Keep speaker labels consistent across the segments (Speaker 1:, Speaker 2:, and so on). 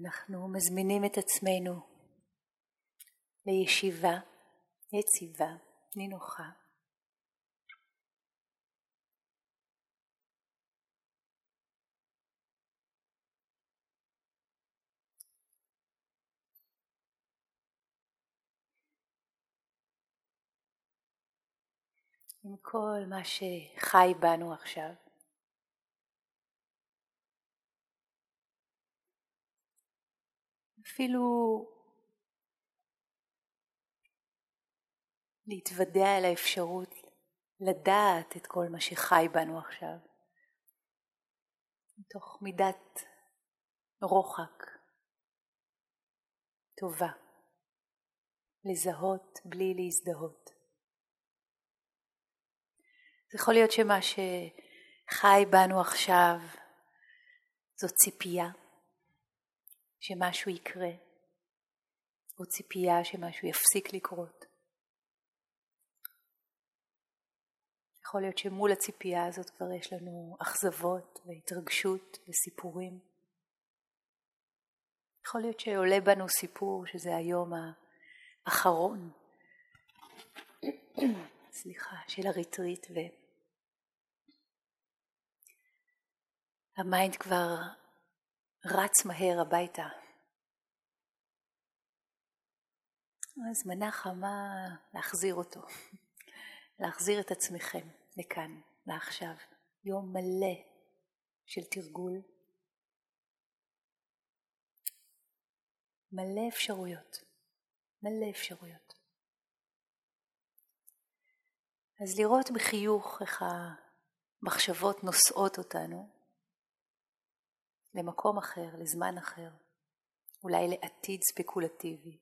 Speaker 1: אנחנו מזמינים את עצמנו לישיבה יציבה, נינוחה. עם כל מה שחי בנו עכשיו. אפילו להתוודע אל האפשרות לדעת את כל מה שחי בנו עכשיו, מתוך מידת רוחק טובה, לזהות בלי להזדהות. זה יכול להיות שמה שחי בנו עכשיו זו ציפייה שמשהו יקרה, או ציפייה שמשהו יפסיק לקרות. יכול להיות שמול הציפייה הזאת כבר יש לנו אכזבות והתרגשות וסיפורים. יכול להיות שעולה בנו סיפור שזה היום האחרון, סליחה, של הריטריט והמיינד כבר רץ מהר הביתה. אז מנה חמה להחזיר אותו, להחזיר את עצמכם לכאן, לעכשיו. יום מלא של תרגול, מלא אפשרויות, מלא אפשרויות. אז לראות בחיוך איך המחשבות נושאות אותנו למקום אחר, לזמן אחר, אולי לעתיד ספקולטיבי.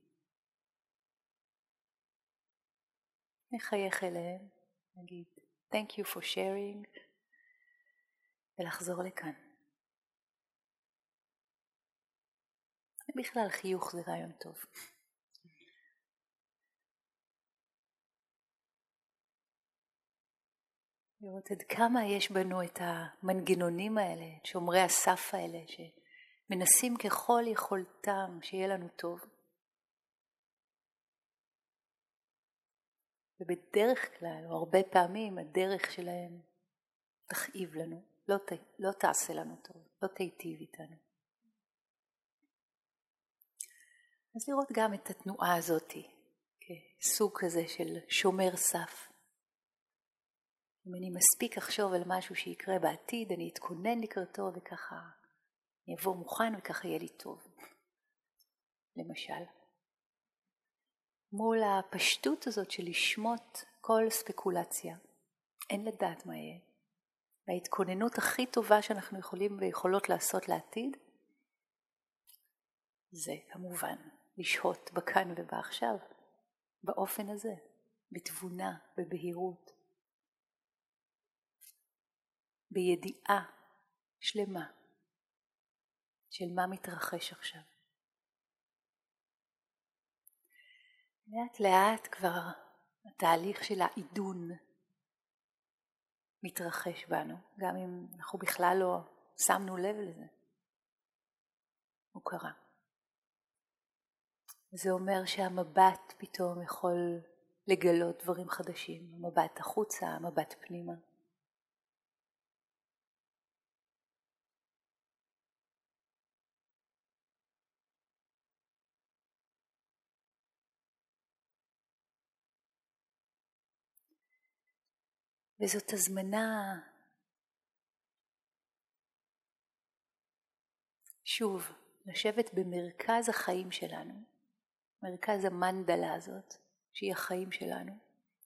Speaker 1: נחייך אליהם, נגיד Thank you for sharing, ולחזור לכאן. בכלל חיוך זה רעיון טוב. לראות עד כמה יש בנו את המנגנונים האלה, את שומרי הסף האלה, שמנסים ככל יכולתם שיהיה לנו טוב. ובדרך כלל, או הרבה פעמים, הדרך שלהם תכאיב לנו, לא, ת, לא תעשה לנו טוב, לא תיטיב איתנו. אז לראות גם את התנועה הזאת כסוג כזה של שומר סף. אם אני מספיק לחשוב על משהו שיקרה בעתיד, אני אתכונן לקראתו וככה אני אבוא מוכן וככה יהיה לי טוב. למשל. מול הפשטות הזאת של לשמוט כל ספקולציה, אין לדעת מה יהיה. וההתכוננות הכי טובה שאנחנו יכולים ויכולות לעשות לעתיד, זה כמובן לשהות בכאן ובעכשיו, באופן הזה, בתבונה, בבהירות. בידיעה שלמה של מה מתרחש עכשיו. לאט לאט כבר התהליך של העידון מתרחש בנו, גם אם אנחנו בכלל לא שמנו לב לזה. הוא קרה. זה אומר שהמבט פתאום יכול לגלות דברים חדשים, המבט החוצה, המבט פנימה. וזאת הזמנה שוב, לשבת במרכז החיים שלנו, מרכז המנדלה הזאת, שהיא החיים שלנו,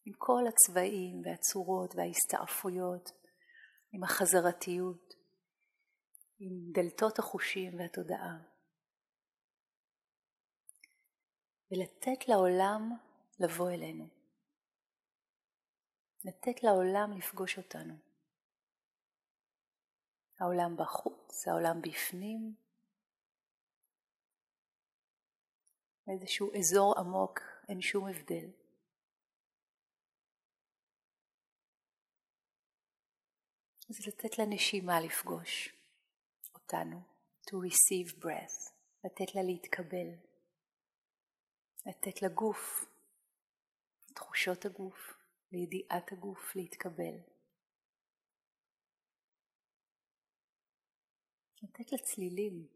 Speaker 1: עם כל הצבעים והצורות וההסתעפויות, עם החזרתיות, עם דלתות החושים והתודעה. ולתת לעולם לבוא אלינו. לתת לעולם לפגוש אותנו. העולם בחוץ, העולם בפנים, איזשהו אזור עמוק, אין שום הבדל. אז לתת לנשימה לפגוש אותנו, to receive breath. לתת לה להתקבל, לתת לגוף, לתחושות הגוף, לידיעת הגוף להתקבל. לתת לצלילים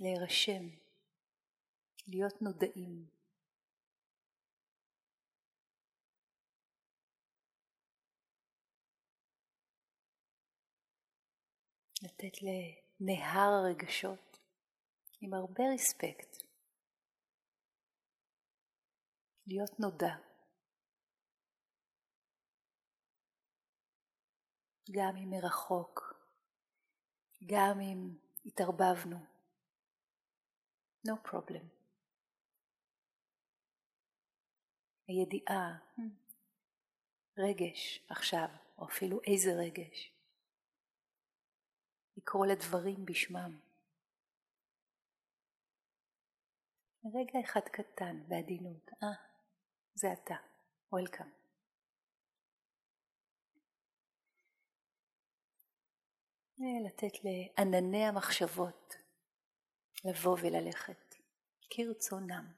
Speaker 1: להירשם, להיות נודעים. לתת לנהר הרגשות עם הרבה רספקט, להיות נודע. גם אם מרחוק, גם אם התערבבנו. No problem. הידיעה, רגש עכשיו, או אפילו איזה רגש. לקרוא לדברים בשמם. רגע אחד קטן בעדינות, אה, זה אתה, וולקאם. לתת לענני המחשבות לבוא וללכת כרצונם,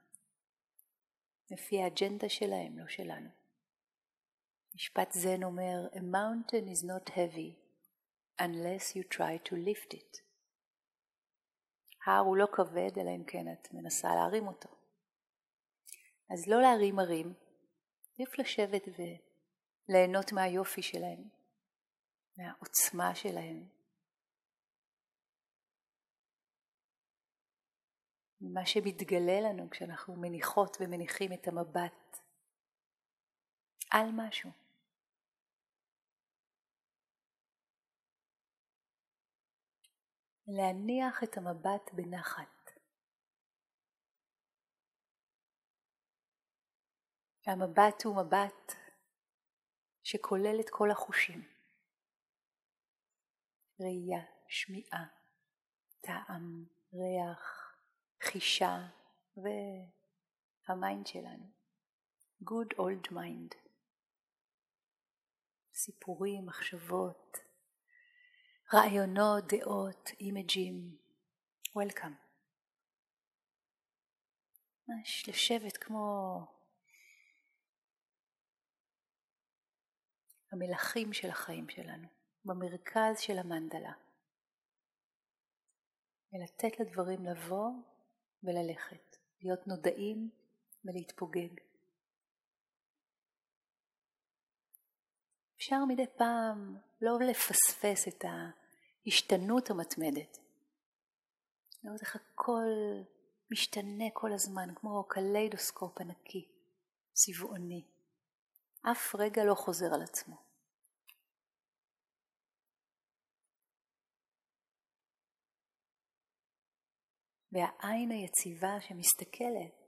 Speaker 1: לפי האג'נדה שלהם, לא שלנו. משפט זן אומר, A mountain is not heavy unless you try to lift it. הר הוא לא כבד, אלא אם כן את מנסה להרים אותו. אז לא להרים הרים, עדיף לשבת וליהנות מהיופי שלהם, מהעוצמה שלהם. ממה שמתגלה לנו כשאנחנו מניחות ומניחים את המבט על משהו. להניח את המבט בנחת. המבט הוא מבט שכולל את כל החושים. ראייה, שמיעה, טעם, ריח, חישה וה mind שלנו. Good old mind. סיפורים, מחשבות, רעיונות, דעות, אימג'ים. Welcome. ממש לשבת כמו המלכים של החיים שלנו, במרכז של המנדלה. ולתת לדברים לבוא וללכת, להיות נודעים ולהתפוגג. אפשר מדי פעם לא לפספס את ההשתנות המתמדת. לראות איך הכל משתנה כל הזמן, כמו קליידוסקופ ענקי, צבעוני. אף רגע לא חוזר על עצמו. והעין היציבה שמסתכלת,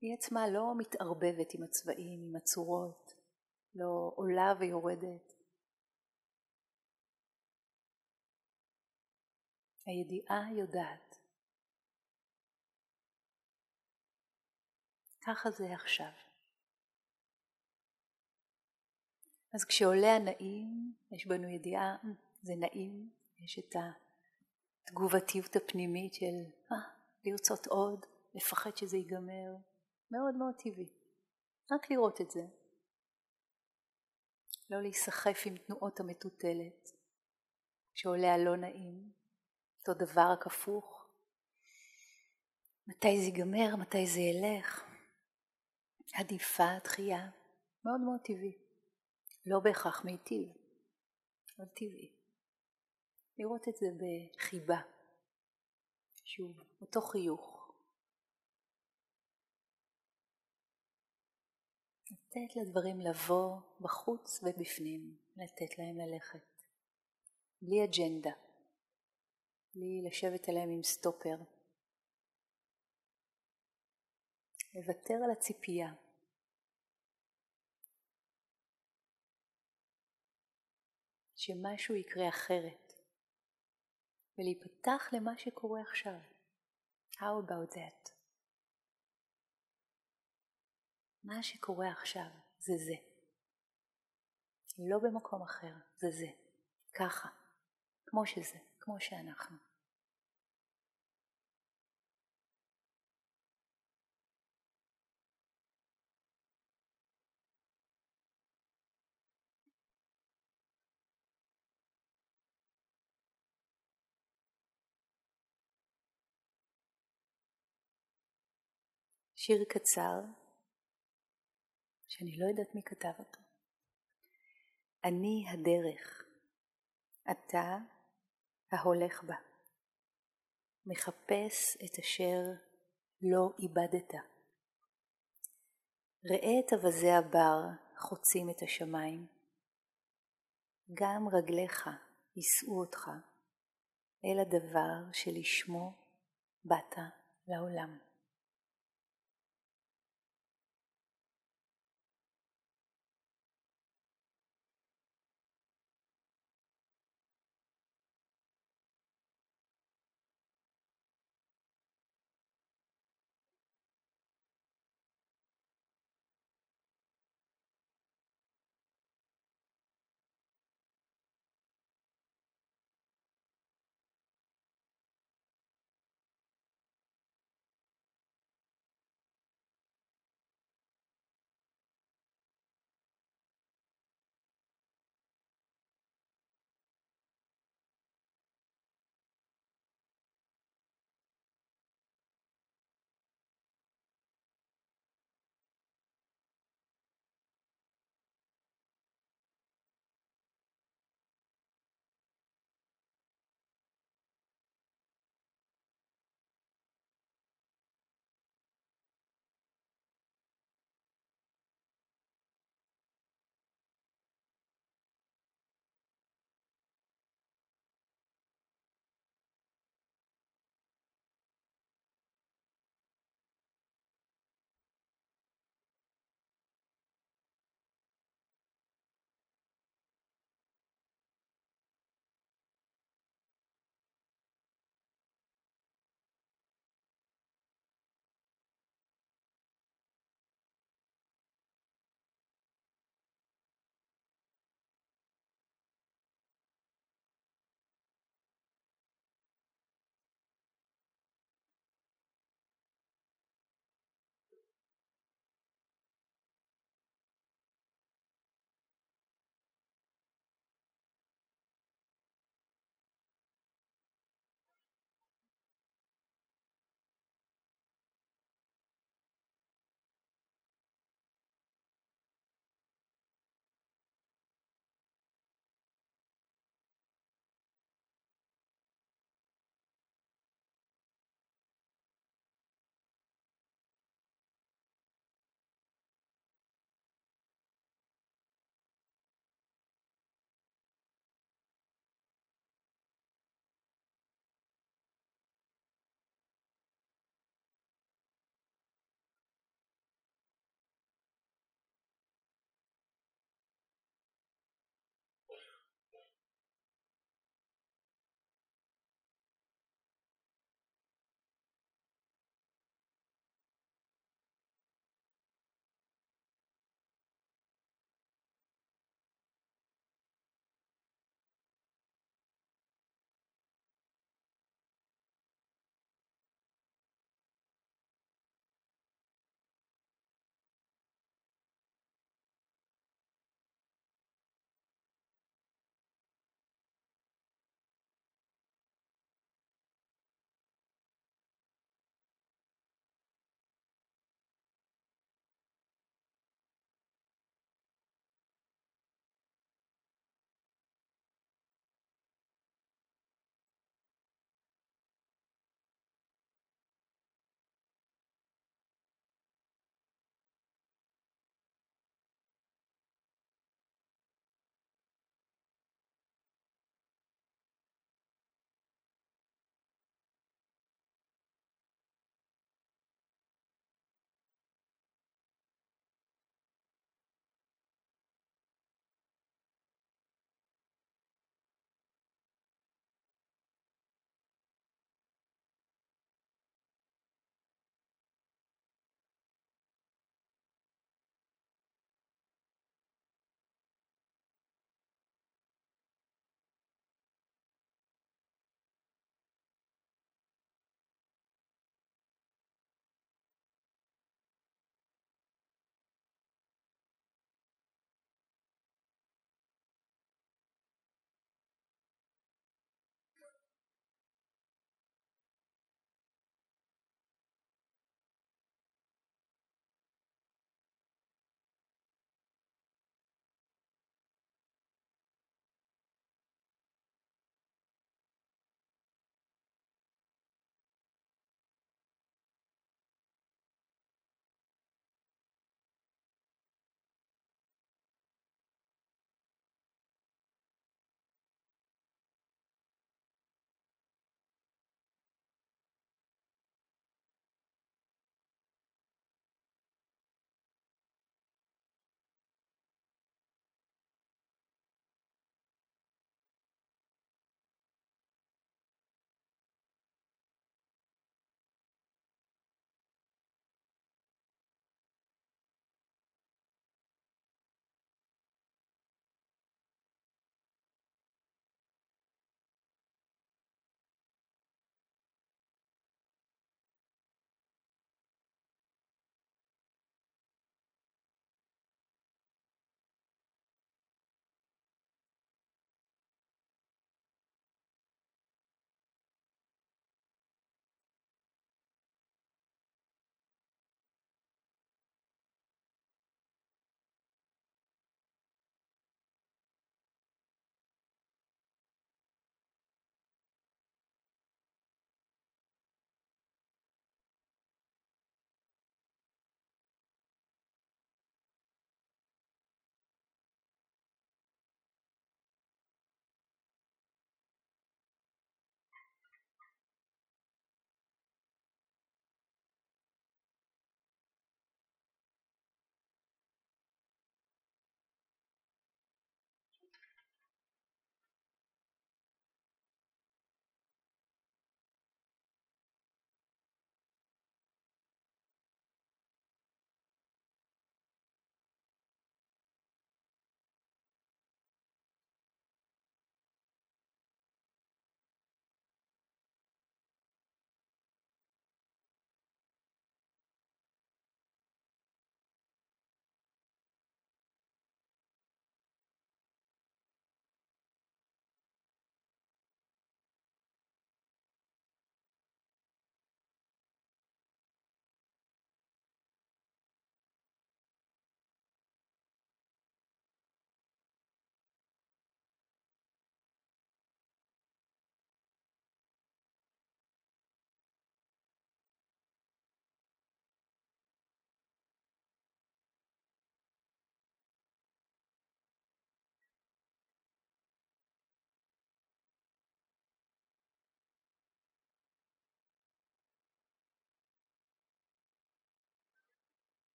Speaker 1: היא עצמה לא מתערבבת עם הצבעים, עם הצורות, לא עולה ויורדת. הידיעה יודעת. ככה זה עכשיו. אז כשעולה הנעים, יש בנו ידיעה, אה, זה נעים, יש את התגובתיות הפנימית של אה, לרצות עוד, לפחד שזה ייגמר, מאוד מאוד טבעי. רק לראות את זה, לא להיסחף עם תנועות המטוטלת. כשעולה הלא נעים, אותו דבר רק הפוך. מתי זה ייגמר, מתי זה ילך. עדיפה, דחייה, מאוד מאוד טבעי. לא בהכרח מיטיב, אבל טבעי. לראות את זה בחיבה. שוב, אותו חיוך. לתת לדברים לבוא בחוץ ובפנים, לתת להם ללכת. בלי אג'נדה, בלי לשבת עליהם עם סטופר. לוותר על הציפייה. שמשהו יקרה אחרת, ולהיפתח למה שקורה עכשיו. How about that? מה שקורה עכשיו זה זה. לא במקום אחר, זה זה. ככה. כמו שזה, כמו שאנחנו. שיר קצר, שאני לא יודעת מי כתב אותו. אני הדרך, אתה ההולך בה, מחפש את אשר לא איבדת. ראה את אווזי הבר חוצים את השמיים, גם רגליך יישאו אותך אל הדבר שלשמו באת לעולם.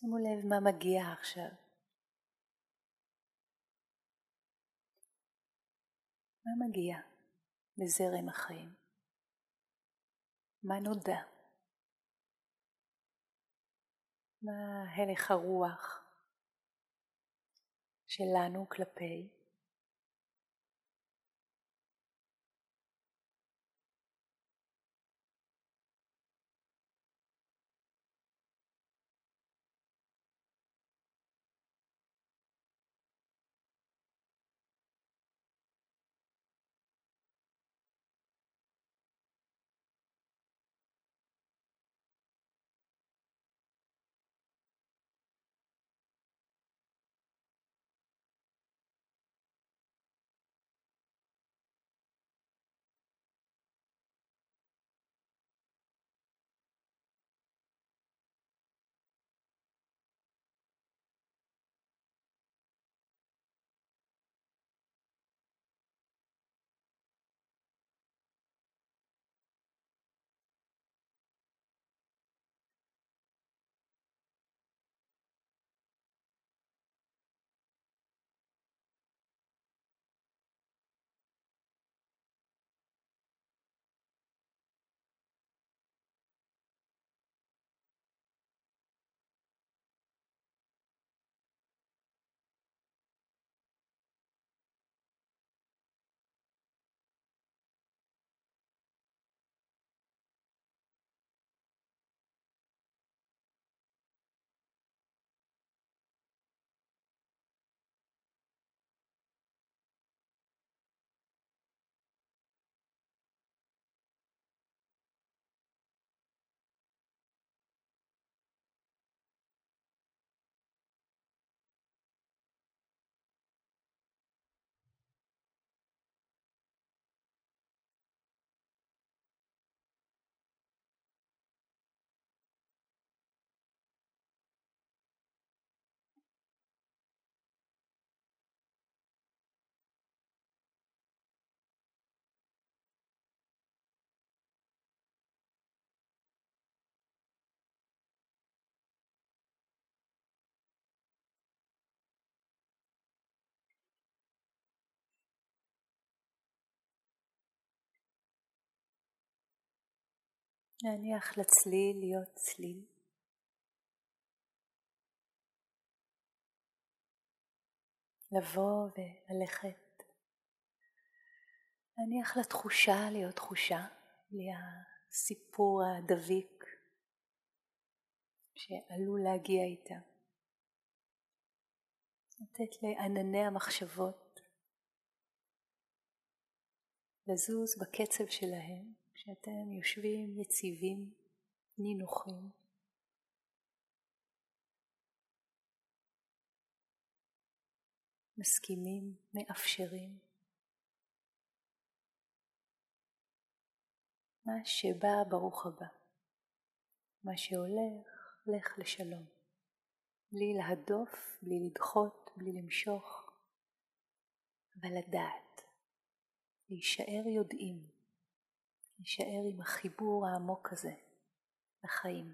Speaker 1: שימו לב מה מגיע עכשיו. מה מגיע בזרם החיים? מה נודע? מה הלך הרוח שלנו כלפי להניח לצליל להיות צליל. לבוא וללכת. להניח לתחושה להיות תחושה, בלי הסיפור הדביק שעלול להגיע איתה. לתת לענני המחשבות לזוז בקצב שלהם. כשאתם יושבים יציבים, נינוחים. מסכימים, מאפשרים. מה שבא, ברוך הבא. מה שהולך, לך לשלום. בלי להדוף, בלי לדחות, בלי למשוך, אבל לדעת, להישאר יודעים. להישאר עם החיבור העמוק הזה לחיים.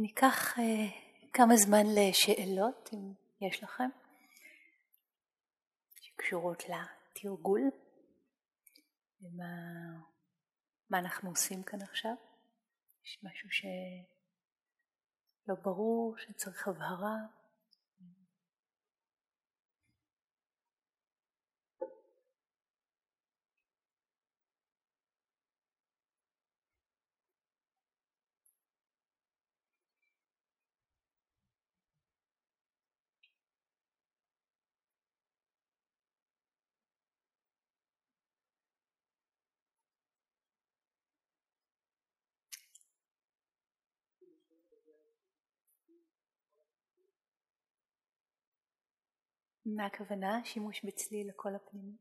Speaker 1: ניקח uh, כמה זמן לשאלות, אם יש לכם, שקשורות לתרגול, ומה מה אנחנו עושים כאן עכשיו. יש משהו שלא ברור, שצריך הבהרה. מה הכוונה? שימוש בצליל לכל הפנימי?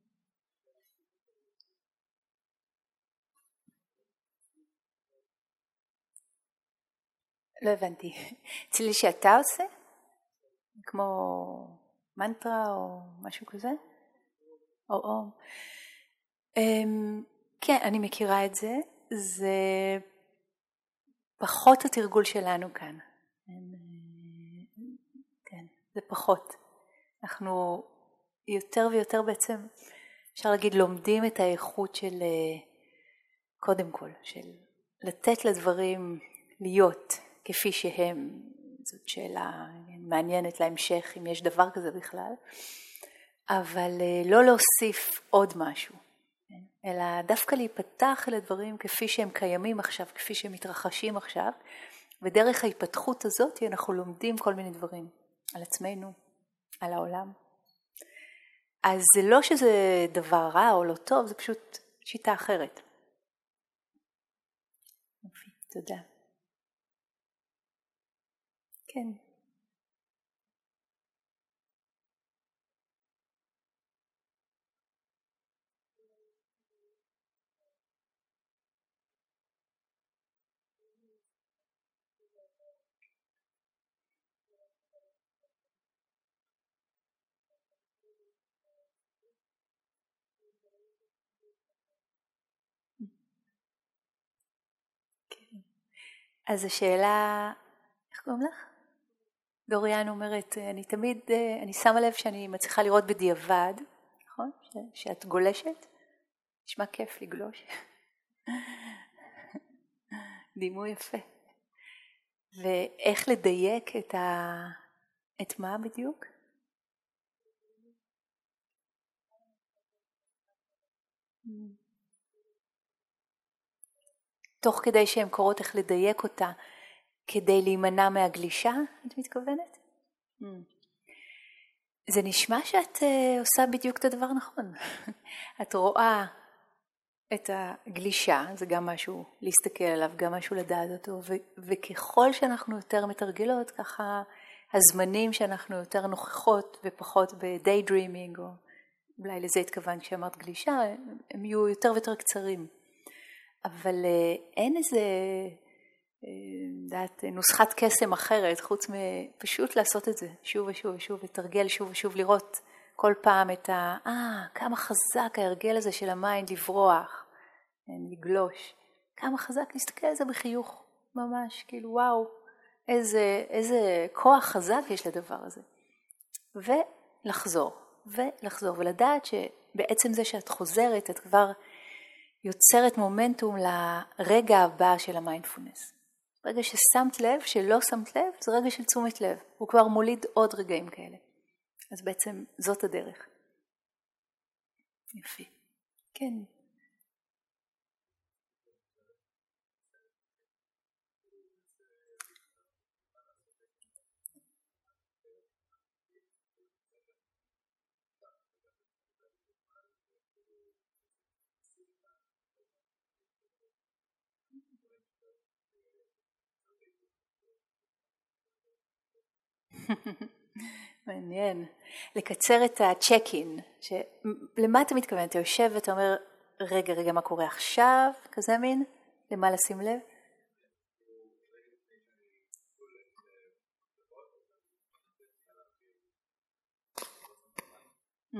Speaker 1: לא הבנתי. צליל שאתה עושה? כמו מנטרה או משהו כזה? או או. Um, כן, אני מכירה את זה. זה פחות התרגול שלנו כאן. כן, זה פחות. אנחנו יותר ויותר בעצם, אפשר להגיד, לומדים את האיכות של אה, קודם כל, של לתת לדברים להיות כפי שהם. זאת שאלה מעניינת להמשך, אם יש דבר כזה בכלל, אבל אה, לא להוסיף עוד משהו, כן? אלא דווקא להיפתח אל הדברים כפי שהם קיימים עכשיו, כפי שהם מתרחשים עכשיו, ודרך ההיפתחות הזאת אנחנו לומדים כל מיני דברים על עצמנו, על העולם. אז זה לא שזה דבר רע או לא טוב, זה פשוט שיטה אחרת. יופי, תודה. כן. אז השאלה, איך קוראים לך? דוריאן אומרת, אני תמיד, אני שמה לב שאני מצליחה לראות בדיעבד, נכון? ש, שאת גולשת? נשמע כיף לגלוש. דימוי יפה. ואיך לדייק את ה... את מה בדיוק? Mm. תוך כדי שהן קורות איך לדייק אותה כדי להימנע מהגלישה, את מתכוונת? Mm. זה נשמע שאת uh, עושה בדיוק את הדבר הנכון. את רואה את הגלישה, זה גם משהו להסתכל עליו, גם משהו לדעת אותו, ו- וככל שאנחנו יותר מתרגלות, ככה הזמנים שאנחנו יותר נוכחות ופחות ב-day dreaming, או אולי לזה התכוונת כשאמרת גלישה, הם יהיו יותר ויותר קצרים. אבל אה, אין איזה, יודעת, אה, נוסחת קסם אחרת, חוץ מפשוט לעשות את זה שוב ושוב ושוב, לתרגל שוב ושוב, לראות כל פעם את ה... אה, כמה חזק ההרגל הזה של ה mind לברוח, כן, לגלוש, כמה חזק להסתכל על זה בחיוך, ממש, כאילו וואו, איזה, איזה כוח חזק יש לדבר הזה. ולחזור, ולחזור, ולדעת שבעצם זה שאת חוזרת, את כבר יוצרת מומנטום לרגע הבא של המיינדפולנס. רגע ששמת לב, שלא שמת לב, זה רגע של תשומת לב. הוא כבר מוליד עוד רגעים כאלה. אז בעצם זאת הדרך. יפי. כן. מעניין. לקצר את הצ'ק אין. למה אתה מתכוון? אתה יושב ואתה אומר, רגע, רגע, מה קורה עכשיו? כזה מין? למה לשים לב?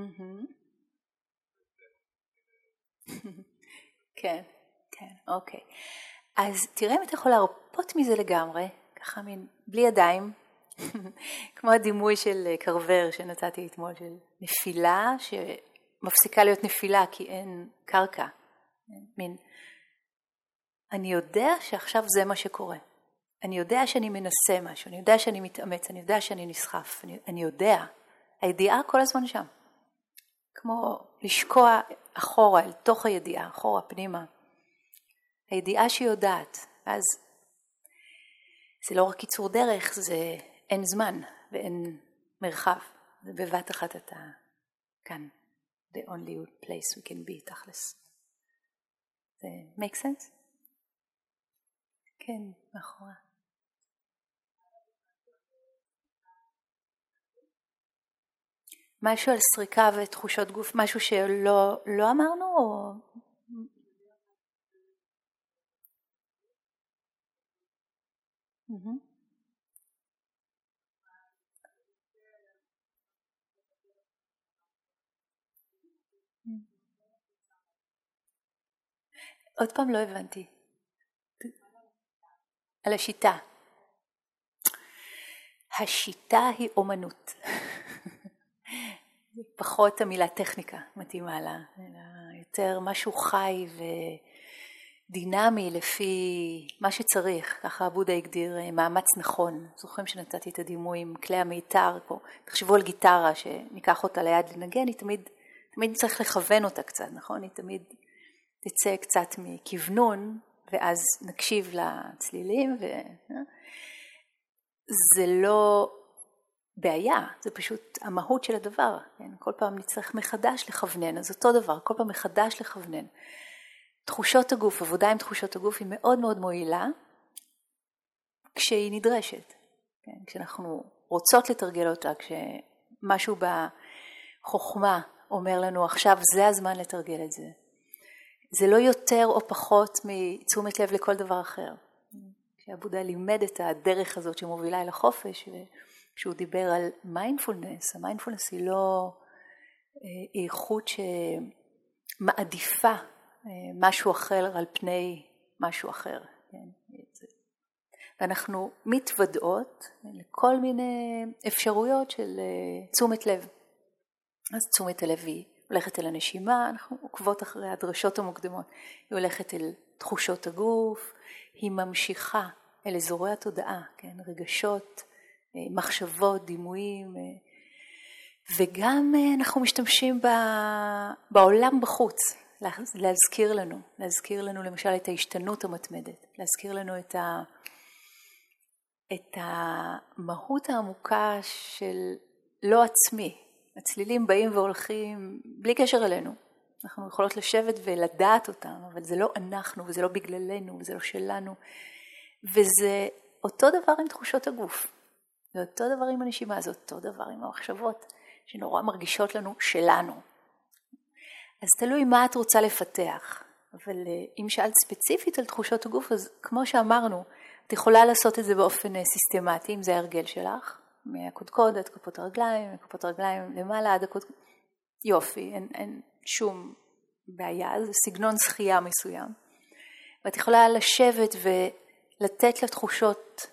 Speaker 1: כן, כן, אוקיי. אז תראה אם אתה יכול להרפות מזה לגמרי, ככה מין, בלי ידיים, כמו הדימוי של קרבר שנתתי אתמול, של נפילה שמפסיקה להיות נפילה כי אין קרקע. מין, אני יודע שעכשיו זה מה שקורה. אני יודע שאני מנסה משהו, אני יודע שאני מתאמץ, אני יודע שאני נסחף, אני, אני יודע. הידיעה כל הזמן שם. כמו לשקוע אחורה, אל תוך הידיעה, אחורה, פנימה. הידיעה שהיא יודעת, ואז זה לא רק קיצור דרך, זה אין זמן ואין מרחב. זה בבת אחת אתה כאן. The only place we can be, תכלס. זה make sense? כן, מאחורה. משהו על סריקה ותחושות גוף, משהו שלא לא אמרנו או... Mm-hmm. עוד פעם לא הבנתי. על השיטה. השיטה היא אומנות. פחות המילה טכניקה מתאימה לה, אלא יותר משהו חי ודינמי לפי מה שצריך, ככה הבודה הגדיר אה, מאמץ נכון. זוכרים שנתתי את הדימוי עם כלי המיתר, פה. תחשבו על גיטרה שניקח אותה ליד לנגן, היא תמיד, תמיד צריך לכוון אותה קצת, נכון? היא תמיד תצא קצת מכוונון, ואז נקשיב לצלילים, ו... אה? זה לא בעיה, זה פשוט המהות של הדבר, כן? כל פעם נצטרך מחדש לכוונן, אז אותו דבר, כל פעם מחדש לכוונן. תחושות הגוף, עבודה עם תחושות הגוף היא מאוד מאוד מועילה כשהיא נדרשת, כן? כשאנחנו רוצות לתרגל אותה, כשמשהו בחוכמה אומר לנו עכשיו זה הזמן לתרגל את זה. זה לא יותר או פחות מתשומת לב לכל דבר אחר. כשהבודהה לימד את הדרך הזאת שמובילה אל החופש, כשהוא דיבר על מיינדפולנס, המיינדפולנס היא לא אה, איכות שמעדיפה אה, משהו אחר על פני משהו אחר. כן? ואנחנו מתוודעות לכל מיני אפשרויות של אה, תשומת לב. אז תשומת הלב היא הולכת אל הנשימה, אנחנו עוקבות אחרי הדרשות המוקדמות. היא הולכת אל תחושות הגוף, היא ממשיכה אל אזורי התודעה, כן? רגשות, אה, מחשבות, דימויים, אה, וגם אה, אנחנו משתמשים בעולם בחוץ, להזכיר לנו, להזכיר לנו למשל את ההשתנות המתמדת, להזכיר לנו את, ה, את המהות העמוקה של לא עצמי. הצלילים באים והולכים בלי קשר אלינו. אנחנו יכולות לשבת ולדעת אותם, אבל זה לא אנחנו, וזה לא בגללנו, וזה לא שלנו. וזה אותו דבר עם תחושות הגוף. זה אותו דבר עם הנשימה, זה אותו דבר עם המחשבות, שנורא מרגישות לנו שלנו. אז תלוי מה את רוצה לפתח. אבל אה, אם שאלת ספציפית על תחושות הגוף, אז כמו שאמרנו, את יכולה לעשות את זה באופן אה, סיסטמטי, אם זה ההרגל שלך, מהקודקוד עד כפות הרגליים, מכפות הרגליים למעלה עד הקודקוד, יופי, אין, אין שום בעיה, זה סגנון שחייה מסוים. ואת יכולה לשבת ולתת לתחושות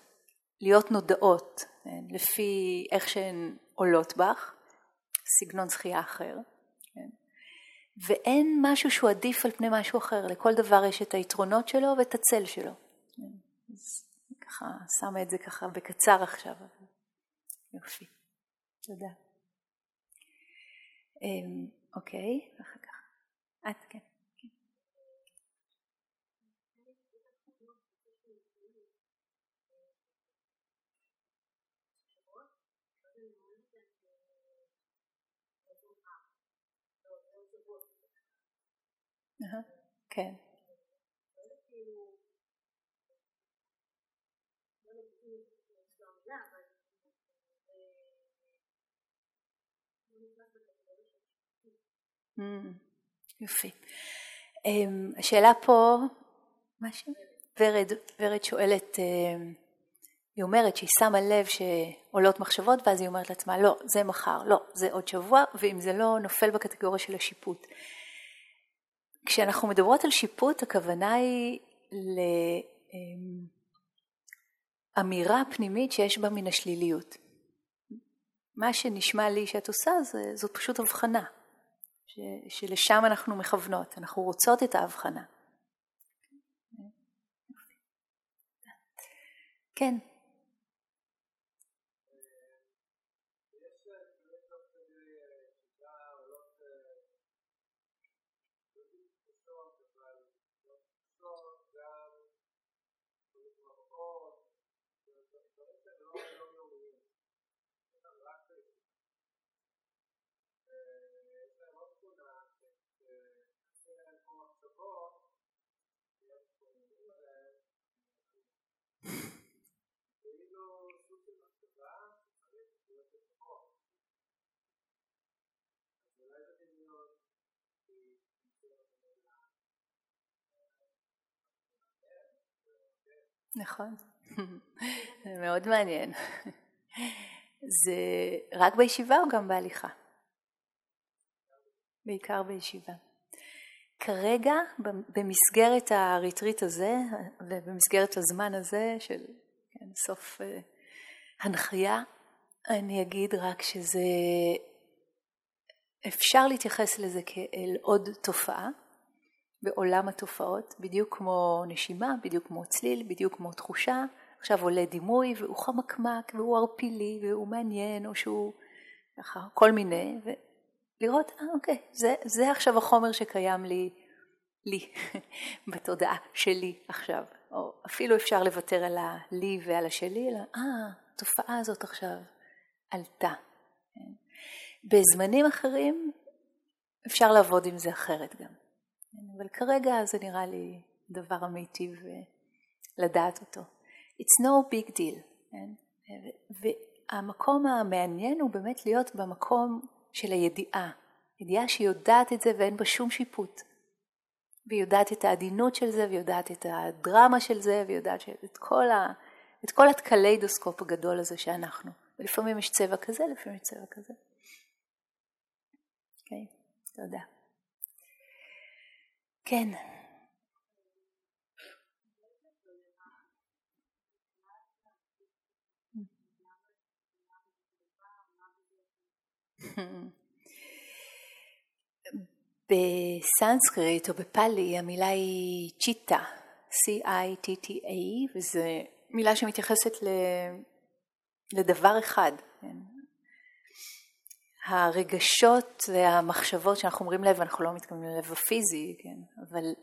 Speaker 1: להיות נודעות, כן, לפי איך שהן עולות בך, סגנון זכייה אחר, כן? ואין משהו שהוא עדיף על פני משהו אחר, לכל דבר יש את היתרונות שלו ואת הצל שלו. כן? אז ככה, שמה את זה ככה בקצר עכשיו. יופי, תודה. אמ, אוקיי, אחר כך. את, כן. כן. Mm, יופי. אמ, השאלה פה, משהו? ורד, ורד שואלת, אמ, היא אומרת שהיא שמה לב שעולות מחשבות ואז היא אומרת לעצמה לא, זה מחר, לא, זה עוד שבוע, ואם זה לא נופל בקטגוריה של השיפוט. כשאנחנו מדברות על שיפוט הכוונה היא אמירה פנימית שיש בה מן השליליות. מה שנשמע לי שאת עושה זה, זאת פשוט הבחנה, ש, שלשם אנחנו מכוונות, אנחנו רוצות את ההבחנה. כן. נכון, זה מאוד מעניין. זה רק בישיבה או גם בהליכה? בעיקר בישיבה. כרגע במסגרת הריטריט הזה ובמסגרת הזמן הזה של כן, סוף uh, הנחיה, אני אגיד רק שזה אפשר להתייחס לזה כאל עוד תופעה בעולם התופעות, בדיוק כמו נשימה, בדיוק כמו צליל, בדיוק כמו תחושה. עכשיו עולה דימוי והוא חמקמק והוא ערפילי והוא מעניין או שהוא ככה כל מיני ולראות אה אוקיי זה, זה עכשיו החומר שקיים לי, לי בתודעה שלי עכשיו או אפילו אפשר לוותר על הלי ועל השלי אלא אה התופעה הזאת עכשיו עלתה. כן? בזמנים אחרים אפשר לעבוד עם זה אחרת גם. אבל כרגע זה נראה לי דבר אמיתי ולדעת אותו. It's no big deal. כן? והמקום המעניין הוא באמת להיות במקום של הידיעה. ידיעה שיודעת את זה ואין בה שום שיפוט. והיא יודעת את העדינות של זה, והיא יודעת את הדרמה של זה, והיא יודעת את כל, ה... את כל הקליידוסקופ הגדול הזה שאנחנו. ולפעמים יש צבע כזה, לפעמים יש צבע כזה. אוקיי, okay, תודה. כן. בסנסקריט או בפאלי המילה היא צ'יטה, C-I-T-T-A, וזו מילה שמתייחסת לדבר אחד. הרגשות והמחשבות שאנחנו אומרים לב, אנחנו לא מתכוונים ללב הפיזי, כן? אבל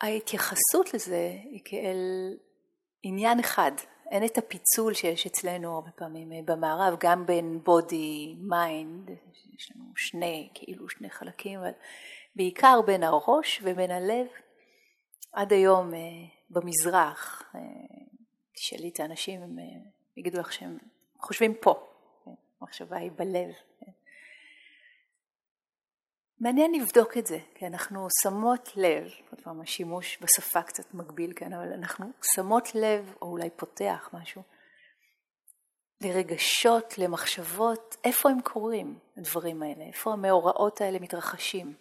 Speaker 1: ההתייחסות לזה היא כאל עניין אחד, אין את הפיצול שיש אצלנו הרבה פעמים במערב, גם בין body, mind, יש לנו שני, כאילו שני חלקים, אבל בעיקר בין הראש ובין הלב. עד היום אה, במזרח, אה, תשאלי את האנשים, הם אה, יגידו לך שהם חושבים פה, המחשבה היא בלב. מעניין לבדוק את זה, כי אנחנו שמות לב, עוד פעם השימוש בשפה קצת מגביל כאן, אבל אנחנו שמות לב, או אולי פותח משהו, לרגשות, למחשבות, איפה הם קורים, הדברים האלה, איפה המאורעות האלה מתרחשים.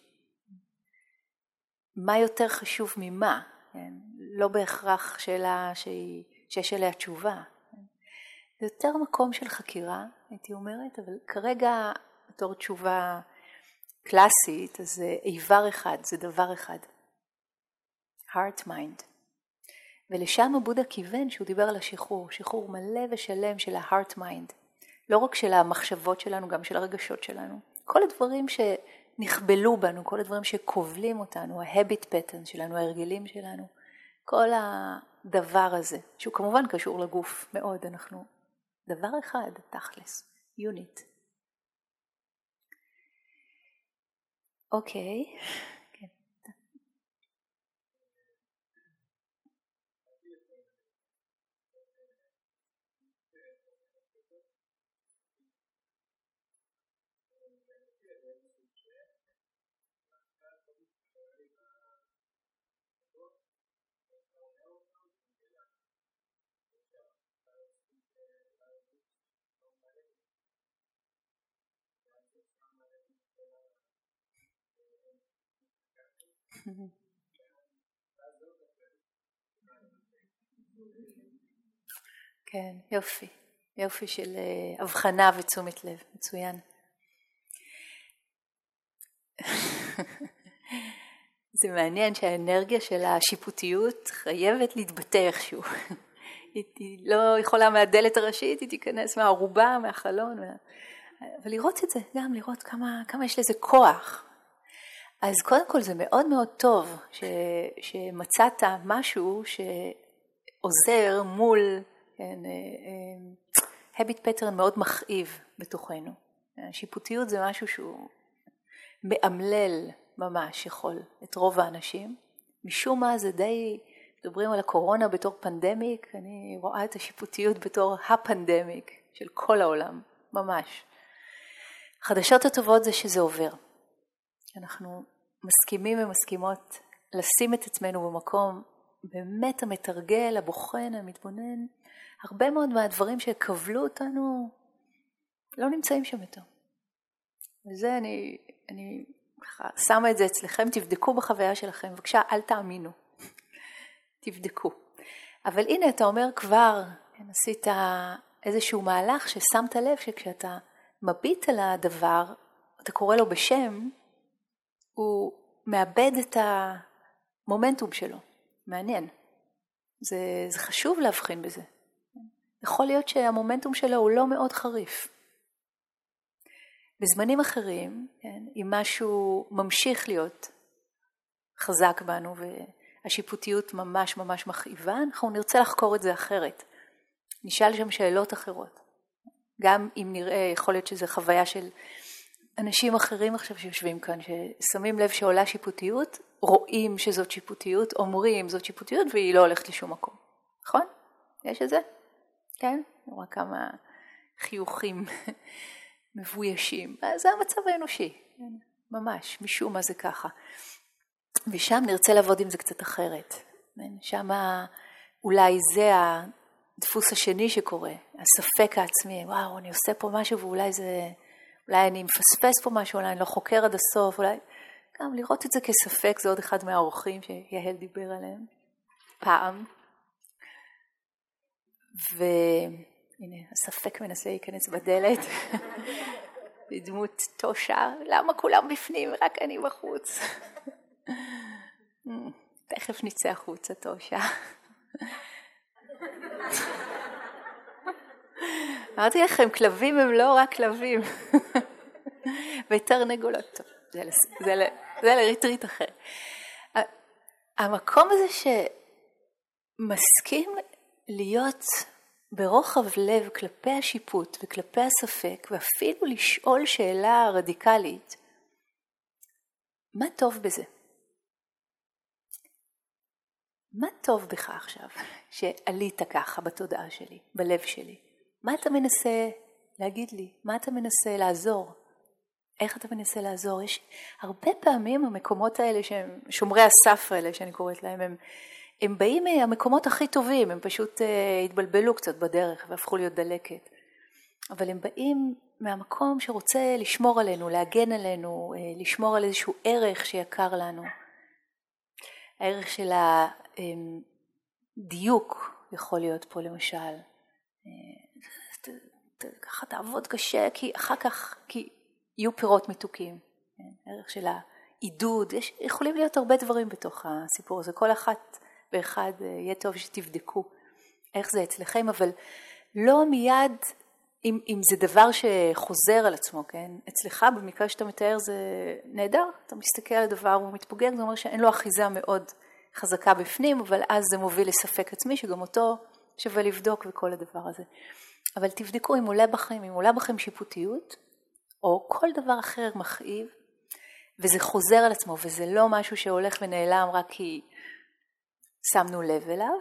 Speaker 1: מה יותר חשוב ממה, כן? לא בהכרח שאלה שהיא, שיש עליה תשובה. זה יותר מקום של חקירה, הייתי אומרת, אבל כרגע בתור תשובה קלאסית, אז זה איבר אחד, זה דבר אחד. heart mind. ולשם הבודה כיוון שהוא דיבר על השחרור, שחרור מלא ושלם של ה-heart mind. לא רק של המחשבות שלנו, גם של הרגשות שלנו. כל הדברים שנכבלו בנו, כל הדברים שכובלים אותנו, ה-habit pattern שלנו, ההרגלים שלנו, כל הדבר הזה, שהוא כמובן קשור לגוף מאוד, אנחנו דבר אחד, תכלס, יוניט. אוקיי, כן. כן, יופי. יופי של אה, הבחנה ותשומת לב, מצוין. זה מעניין שהאנרגיה של השיפוטיות חייבת להתבטא איכשהו. היא, היא לא יכולה מהדלת הראשית, היא תיכנס מהערובה, מהחלון, מה... ולראות את זה, גם לראות כמה, כמה יש לזה כוח. אז קודם כל זה מאוד מאוד טוב ש, שמצאת משהו שעוזר מול כן, הביט אה, פטרן אה, מאוד מכאיב בתוכנו. השיפוטיות זה משהו שהוא מאמלל ממש יכול את רוב האנשים. משום מה זה די, מדברים על הקורונה בתור פנדמיק, אני רואה את השיפוטיות בתור הפנדמיק של כל העולם, ממש. החדשות הטובות זה שזה עובר. אנחנו מסכימים ומסכימות לשים את עצמנו במקום באמת המתרגל, הבוחן, המתבונן. הרבה מאוד מהדברים שכבלו אותנו לא נמצאים שם יותר. וזה אני, אני ככה שמה את זה אצלכם, תבדקו בחוויה שלכם, בבקשה אל תאמינו, תבדקו. אבל הנה אתה אומר כבר, כן, עשית איזשהו מהלך ששמת לב שכשאתה מביט על הדבר, אתה קורא לו בשם, הוא מאבד את המומנטום שלו. מעניין. זה, זה חשוב להבחין בזה. יכול להיות שהמומנטום שלו הוא לא מאוד חריף. בזמנים אחרים, כן, אם משהו ממשיך להיות חזק בנו והשיפוטיות ממש ממש מכאיבה, אנחנו נרצה לחקור את זה אחרת. נשאל שם שאלות אחרות. גם אם נראה, יכול להיות שזו חוויה של אנשים אחרים עכשיו שיושבים כאן, ששמים לב שעולה שיפוטיות, רואים שזאת שיפוטיות, אומרים זאת שיפוטיות והיא לא הולכת לשום מקום. נכון? יש את זה? כן? רואה כמה חיוכים מבוישים. זה המצב האנושי, כן? ממש, משום מה זה ככה. ושם נרצה לעבוד עם זה קצת אחרת. כן? שם אולי זה הדפוס השני שקורה, הספק העצמי, וואו, אני עושה פה משהו ואולי זה, אולי אני מפספס פה משהו, אולי אני לא חוקר עד הסוף, אולי... גם לראות את זה כספק, זה עוד אחד מהאורחים שיהל דיבר עליהם פעם. והנה, הספק מנסה להיכנס בדלת, בדמות תושה, למה כולם בפנים, רק אני בחוץ? תכף נצא החוצה, תושה. אמרתי לכם, כלבים הם לא רק כלבים. ותרנגולות, טוב, זה, זה, לריטריט אחר. המקום הזה שמסכים להיות ברוחב לב כלפי השיפוט וכלפי הספק, ואפילו לשאול שאלה רדיקלית, מה טוב בזה? מה טוב בך עכשיו שעלית ככה בתודעה שלי, בלב שלי? מה אתה מנסה להגיד לי? מה אתה מנסה לעזור? איך אתה מנסה לעזור? יש הרבה פעמים המקומות האלה שהם שומרי הסף האלה שאני קוראת להם, הם, הם באים מהמקומות הכי טובים, הם פשוט uh, התבלבלו קצת בדרך והפכו להיות דלקת. אבל הם באים מהמקום שרוצה לשמור עלינו, להגן עלינו, uh, לשמור על איזשהו ערך שיקר לנו. הערך של הדיוק יכול להיות פה למשל. ככה תעבוד קשה, כי אחר כך, כי יהיו פירות מתוקים. כן? ערך של העידוד, יש, יכולים להיות הרבה דברים בתוך הסיפור הזה. כל אחת ואחד אה, יהיה טוב שתבדקו איך זה אצלכם, אבל לא מיד, אם, אם זה דבר שחוזר על עצמו, כן? אצלך במקרה שאתה מתאר זה נהדר, אתה מסתכל על הדבר והוא מתפוגג, זה אומר שאין לו אחיזה מאוד חזקה בפנים, אבל אז זה מוביל לספק עצמי, שגם אותו שווה לבדוק וכל הדבר הזה. אבל תבדקו אם עולה בכם, אם עולה בכם שיפוטיות, או כל דבר אחר מכאיב, וזה חוזר על עצמו, וזה לא משהו שהולך ונעלם רק כי שמנו לב אליו,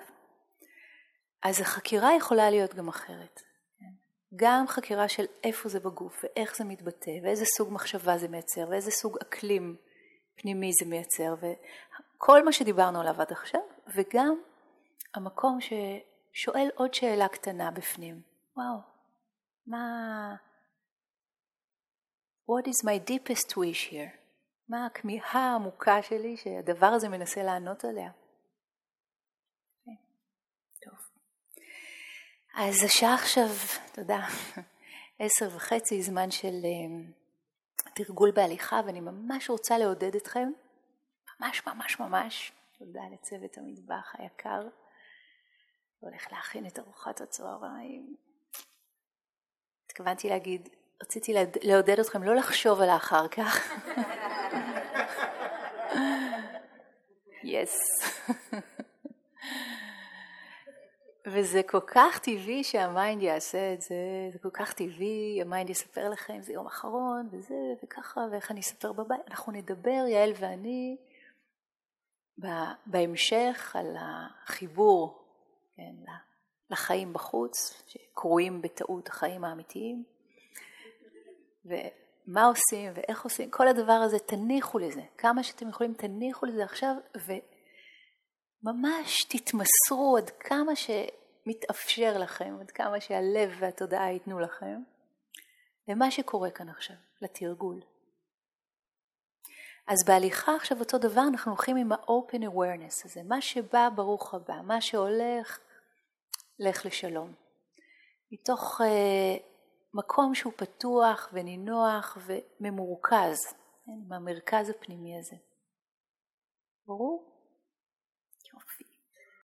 Speaker 1: אז החקירה יכולה להיות גם אחרת. גם חקירה של איפה זה בגוף, ואיך זה מתבטא, ואיזה סוג מחשבה זה מייצר, ואיזה סוג אקלים פנימי זה מייצר, וכל מה שדיברנו עליו עד עכשיו, וגם המקום ששואל עוד שאלה קטנה בפנים, וואו, מה... What is my deepest wish here? מה הכמיהה העמוקה שלי שהדבר הזה מנסה לענות עליה? אז השעה עכשיו, תודה, עשר וחצי, זמן של אה, תרגול בהליכה, ואני ממש רוצה לעודד אתכם, ממש ממש ממש, תודה לצוות המטבח היקר, הולך להכין את ארוחת הצהריים. התכוונתי להגיד, רציתי לעודד אתכם לא לחשוב על האחר כך. yes. וזה כל כך טבעי שה-mind יעשה את זה, זה כל כך טבעי, ה-mind יספר לכם, זה יום אחרון, וזה, וככה, ואיך אני אספר בבית. אנחנו נדבר, יעל ואני, בהמשך על החיבור כן, לחיים בחוץ, שקרויים בטעות החיים האמיתיים, ומה עושים ואיך עושים, כל הדבר הזה, תניחו לזה, כמה שאתם יכולים תניחו לזה עכשיו, וממש תתמסרו עד כמה שמתאפשר לכם, עד כמה שהלב והתודעה ייתנו לכם, למה שקורה כאן עכשיו, לתרגול. אז בהליכה עכשיו אותו דבר אנחנו הולכים עם ה-open awareness הזה, מה שבא ברוך הבא, מה שהולך לך לשלום. מתוך uh, מקום שהוא פתוח ונינוח וממורכז, כן, עם המרכז הפנימי הזה. ברור?